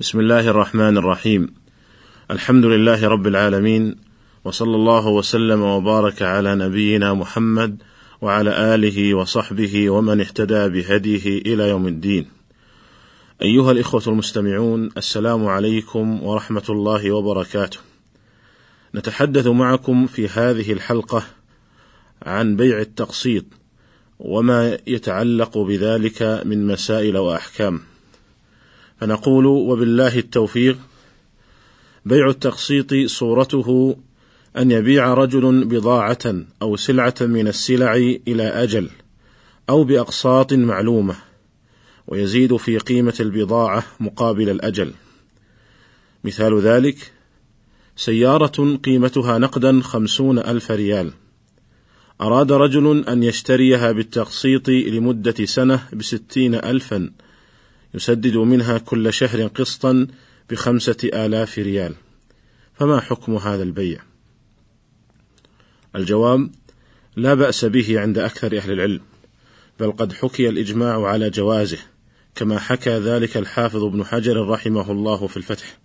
بسم الله الرحمن الرحيم الحمد لله رب العالمين وصلى الله وسلم وبارك على نبينا محمد وعلى اله وصحبه ومن اهتدى بهديه إلى يوم الدين ايها الاخوه المستمعون السلام عليكم ورحمه الله وبركاته نتحدث معكم في هذه الحلقة عن بيع التقسيط وما يتعلق بذلك من مسائل واحكام فنقول وبالله التوفيق. بيع التقسيط صورته أن يبيع رجل بضاعة أو سلعة من السلع إلى أجل أو بأقساط معلومة ويزيد في قيمة البضاعة مقابل الأجل. مثال ذلك سيارة قيمتها نقدا خمسون ألف ريال. أراد رجل أن يشتريها بالتقسيط لمدة سنة بستين الفا يسدد منها كل شهر قسطا بخمسة آلاف ريال. فما حكم هذا البيع؟ الجواب لا بأس به عند أكثر أهل العلم بل قد حكي الإجماع على جوازه كما حكى ذلك الحافظ ابن حجر رحمه الله في الفتح.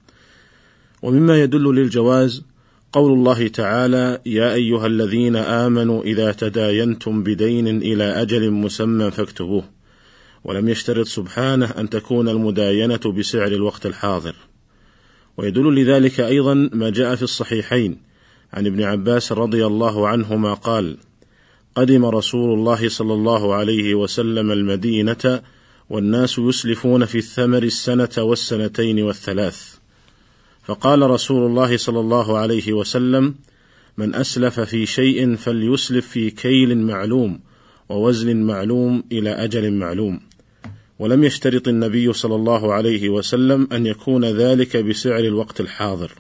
ومما يدل للجواز قول الله تعالى يا أيها الذين آمنوا إذا تداينتم بدين إلى أجل مسمى فاكتبوه. ولم يشترط سبحانه أن تكون المداينة بسعر الوقت الحاضر. ويدل لذلك أيضا ما جاء في الصحيحين عن ابن عباس رضي الله عنهما قال قدم رسول الله صلى الله عليه وسلم المدينة والناس يسلفون في الثمر السنة والسنتين والثلاث. فقال رسول الله صلى الله عليه وسلم من أسلف في شيء فليسلف في كيل معلوم ووزن معلوم إلى أجل معلوم. ولم يشترط النبي صلى الله عليه وسلم أن يكون ذلك بسعر الوقت الحاضر.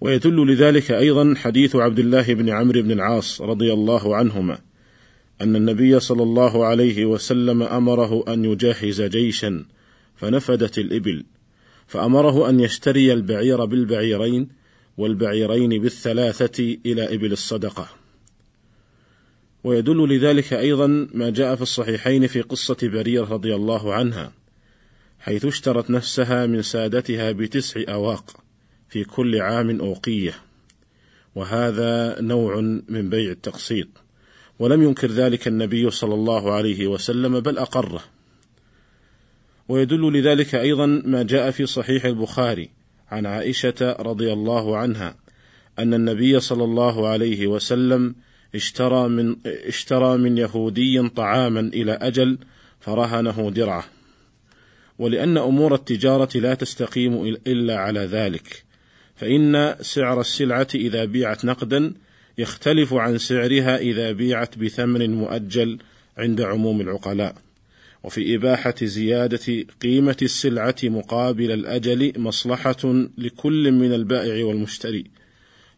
ويدل لذلك أيضا حديث عبد الله بن عمرو بن العاص رضي الله عنهما أن النبي صلى الله عليه وسلم أمره أن يجهز جيشا فنفدت الإبل فأمره أن يشتري البعير بالبعيرين والبعيرين بالثلاثة إلى إبل الصدقة. ويدل لذلك أيضا ما جاء في الصحيحين في قصة بريرة رضي الله عنها حيث اشترت نفسها من سادتها بتسع أواق في كل عام أوقية. وهذا نوع من بيع التقسيط. ولم ينكر ذلك النبي صلى الله عليه وسلم بل أقره. ويدل لذلك أيضا ما جاء في صحيح البخاري عن عائشة رضي الله عنها أن النبي صلى الله عليه وسلم اشترى من اشترى من يهودي طعاما إلى أجل فرهنه درعة. ولأن أمور التجارة لا تستقيم إلا على ذلك. فإن سعر السلعة إذا بيعت نقدا يختلف عن سعرها إذا بيعت بثمن مؤجل عند عموم العقلاء. وفي إباحة زيادة قيمة السلعة مقابل الأجل مصلحة لكل من البائع والمشتري.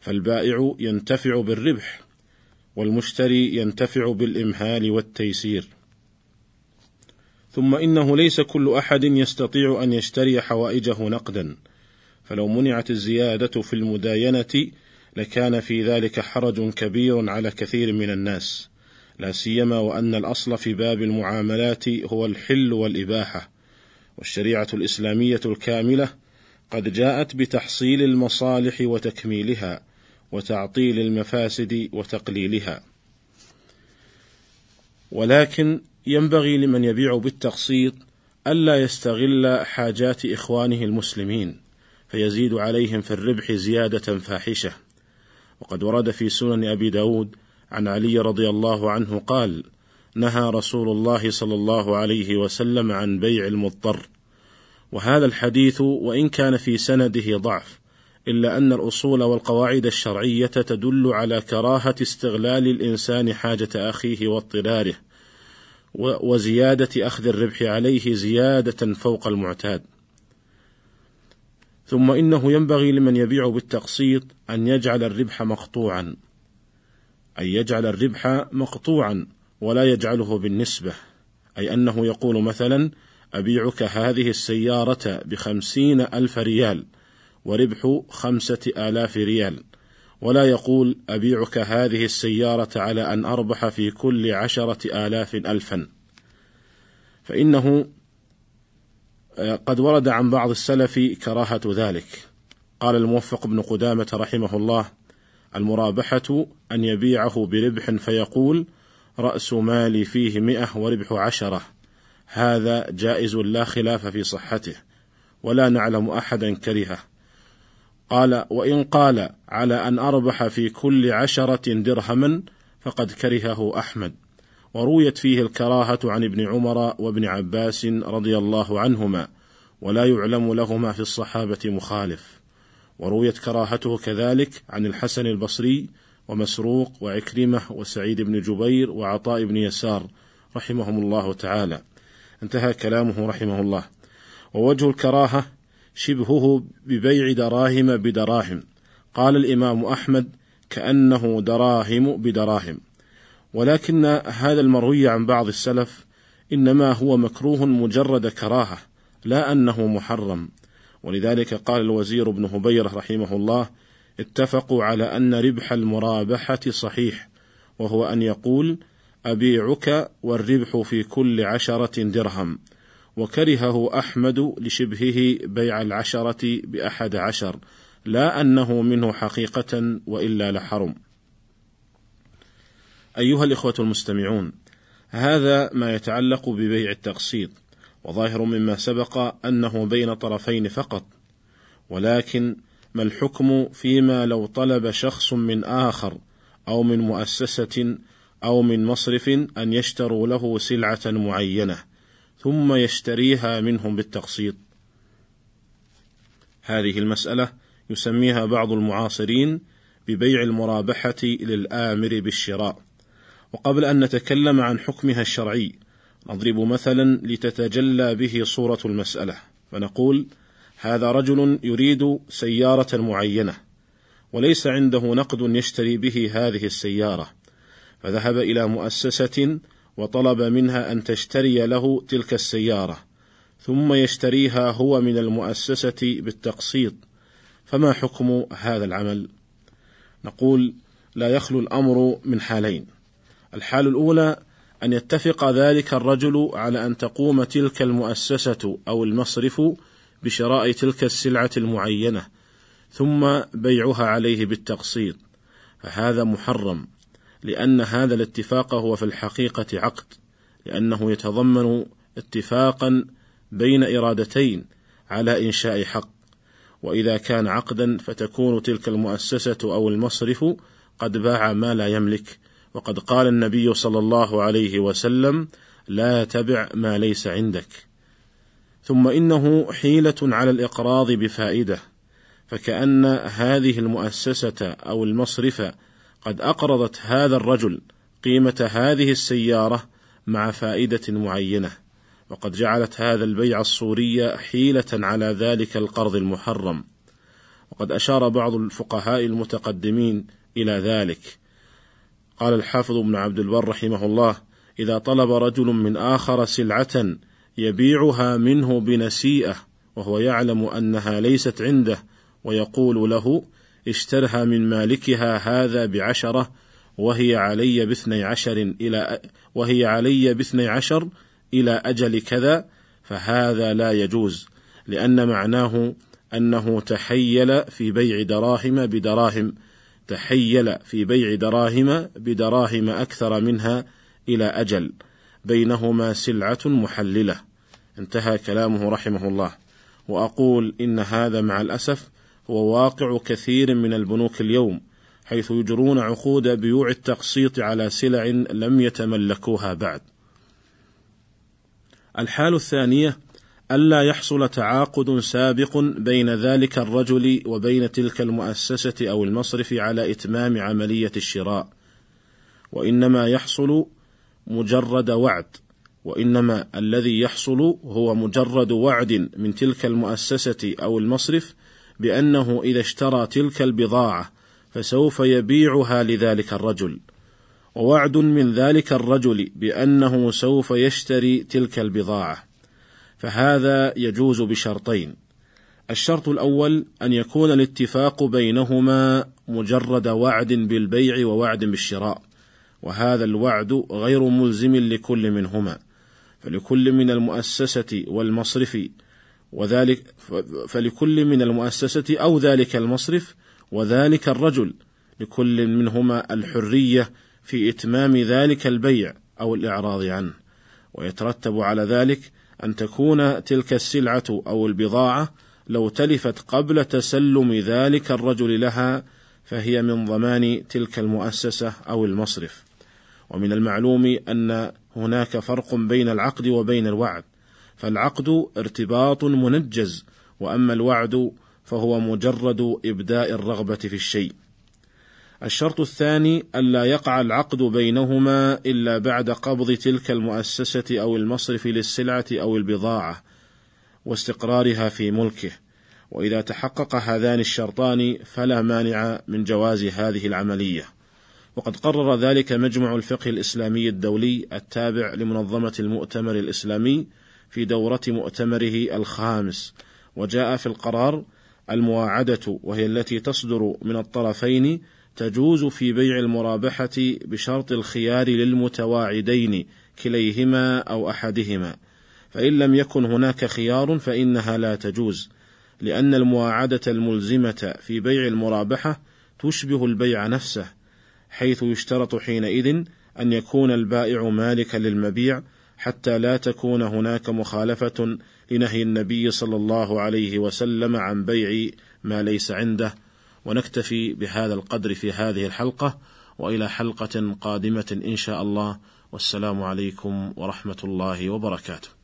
فالبائع ينتفع بالربح. والمشتري ينتفع بالإمهال والتيسير. ثم إنه ليس كل أحد يستطيع أن يشتري حوائجه نقدا. فلو منعت الزيادة في المداينة لكان في ذلك حرج كبير على كثير من الناس. لا سيما وأن الأصل في باب المعاملات هو الحل والإباحة. والشريعة الإسلامية الكاملة قد جاءت بتحصيل المصالح وتكميلها. وتعطيل المفاسد وتقليلها. ولكن ينبغي لمن يبيع بالتقسيط الا يستغل حاجات إخوانه المسلمين فيزيد عليهم في الربح زيادة فاحشة. وقد ورد في سنن أبي داود عن علي رضي الله عنه قال نهى رسول الله صلى الله عليه وسلم عن بيع المضطر. وهذا الحديث وإن كان في سنده ضعف إلا أن الأصول والقواعد الشرعية تدل على كراهة استغلال الإنسان حاجة أخيه واضطراره وزيادة أخذ الربح عليه زيادة فوق المعتاد. ثم إنه ينبغي لمن يبيع بالتقسيط أن يجعل الربح مقطوعا أي يجعل الربح مقطوعا ولا يجعله بالنسبة أي أنه يقول مثلا أبيعك هذه السيارة بخمسين ألف ريال وربح خمسة آلاف ريال. ولا يقول أبيعك هذه السيارة على أن أربح في كل عشرة آلاف ألفا. فإنه قد ورد عن بعض السلف كراهة ذلك. قال الموفق بن قدامة رحمه الله المرابحة أن يبيعه بربح فيقول رأس مالي فيه مئة وربح عشرة. هذا جائز لا خلاف في صحته ولا نعلم أحدا كرهه. قال وإن قال على أن أربح في كل عشرة درهما فقد كرهه أحمد. ورويت فيه الكراهة عن ابن عمر وابن عباس رضي الله عنهما ولا يعلم لهما في الصحابة مخالف. ورويت كراهته كذلك عن الحسن البصري ومسروق وعكرمة وسعيد بن جبير وعطاء بن يسار رحمهم الله تعالى. انتهى كلامه رحمه الله. ووجه الكراهة شبهه ببيع دراهم بدراهم. قال الإمام أحمد كأنه دراهم بدراهم. ولكن هذا المروي عن بعض السلف إنما هو مكروه مجرد كراهة لا أنه محرم. ولذلك قال الوزير بن هبيرة رحمه الله اتفقوا على أن ربح المرابحة صحيح وهو أن يقول أبيعك والربح في كل عشرة درهم. وكرهه أحمد لشبهه بيع العشرة بأحد عشر لا أنه منه حقيقة وإلا لحرم. أيها الإخوة المستمعون هذا ما يتعلق ببيع التقسيط وظاهر مما سبق أنه بين طرفين فقط. ولكن ما الحكم فيما لو طلب شخص من آخر أو من مؤسسة أو من مصرف أن يشتروا له سلعة معينة؟ ثم يشتريها منهم بالتقسيط. هذه المسألة يسميها بعض المعاصرين ببيع المرابحة للآمر بالشراء. وقبل أن نتكلم عن حكمها الشرعي نضرب مثلا لتتجلى به صورة المسألة فنقول هذا رجل يريد سيارة معينة وليس عنده نقد يشتري به هذه السيارة. فذهب إلى مؤسسة وطلب منها أن تشتري له تلك السيارة ثم يشتريها هو من المؤسسة بالتقسيط. فما حكم هذا العمل؟ نقول لا يخلو الأمر من حالين. الحال الأولى أن يتفق ذلك الرجل على أن تقوم تلك المؤسسة أو المصرف بشراء تلك السلعة المعينة ثم بيعها عليه بالتقسيط. فهذا محرم. لأن هذا الاتفاق هو في الحقيقة عقد لأنه يتضمن اتفاقا بين إرادتين على إنشاء حق. وإذا كان عقدا فتكون تلك المؤسسة أو المصرف قد باع ما لا يملك. وقد قال النبي صلى الله عليه وسلم لا تبع ما ليس عندك ثم إنه حيلة على الإقراض بفائدة فكأن هذه المؤسسة أو المصرف قد أقرضت هذا الرجل قيمة هذه السيارة مع فائدة معينة وقد جعلت هذا البيع الصوري حيلة على ذلك القرض المحرم. وقد أشار بعض الفقهاء المتقدمين إلى ذلك. قال الحافظ ابن عبد البر رحمه الله إذا طلب رجل من آخر سلعة يبيعها منه بنسيئة وهو يعلم أنها ليست عنده ويقول له اشترها من مالكها هذا بعشرة وهي علي باثني عشر إلى وهي علي باثني عشر إلى أجل كذا فهذا لا يجوز لأن معناه أنه تحيل في بيع دراهم بدراهم تحيل في بيع دراهم بدراهم أكثر منها إلى أجل بينهما سلعة محللة. انتهى كلامه رحمه الله. وأقول إن هذا مع الأسف هو واقع كثير من البنوك اليوم حيث يجرون عقود بيوع التقسيط على سلع لم يتملكوها بعد. الحال الثانية ألا يحصل تعاقد سابق بين ذلك الرجل وبين تلك المؤسسة أو المصرف على إتمام عملية الشراء، وإنما يحصل مجرد وعد، وإنما الذي يحصل هو مجرد وعد من تلك المؤسسة أو المصرف بأنه إذا اشترى تلك البضاعة فسوف يبيعها لذلك الرجل، ووعد من ذلك الرجل بأنه سوف يشتري تلك البضاعة. فهذا يجوز بشرطين. الشرط الأول أن يكون الاتفاق بينهما مجرد وعد بالبيع ووعد بالشراء. وهذا الوعد غير ملزم لكل منهما. فلكل من المؤسسة والمصرف وذلك فلكل من المؤسسة أو ذلك المصرف وذلك الرجل لكل منهما الحرية في إتمام ذلك البيع أو الإعراض عنه. ويترتب على ذلك أن تكون تلك السلعة أو البضاعة لو تلفت قبل تسلم ذلك الرجل لها فهي من ضمان تلك المؤسسة أو المصرف. ومن المعلوم أن هناك فرق بين العقد وبين الوعد. فالعقد ارتباط منجز وأما الوعد فهو مجرد إبداء الرغبة في الشيء. الشرط الثاني الا يقع العقد بينهما إلا بعد قبض تلك المؤسسة أو المصرف للسلعة أو البضاعة واستقرارها في ملكه. وإذا تحقق هذان الشرطان فلا مانع من جواز هذه العملية. وقد قرر ذلك مجمع الفقه الإسلامي الدولي التابع لمنظمة المؤتمر الإسلامي في دورة مؤتمره الخامس. وجاء في القرار المواعدة وهي التي تصدر من الطرفين تجوز في بيع المرابحة بشرط الخيار للمتواعدين كليهما أو أحدهما. فإن لم يكن هناك خيار فإنها لا تجوز لأن المواعدة الملزمة في بيع المرابحة تشبه البيع نفسه حيث يشترط حينئذ أن يكون البائع مالكا للمبيع حتى لا تكون هناك مخالفة لنهي النبي صلى الله عليه وسلم عن بيع ما ليس عنده. ونكتفي بهذا القدر في هذه الحلقة وإلى حلقة قادمة إن شاء الله. والسلام عليكم ورحمة الله وبركاته.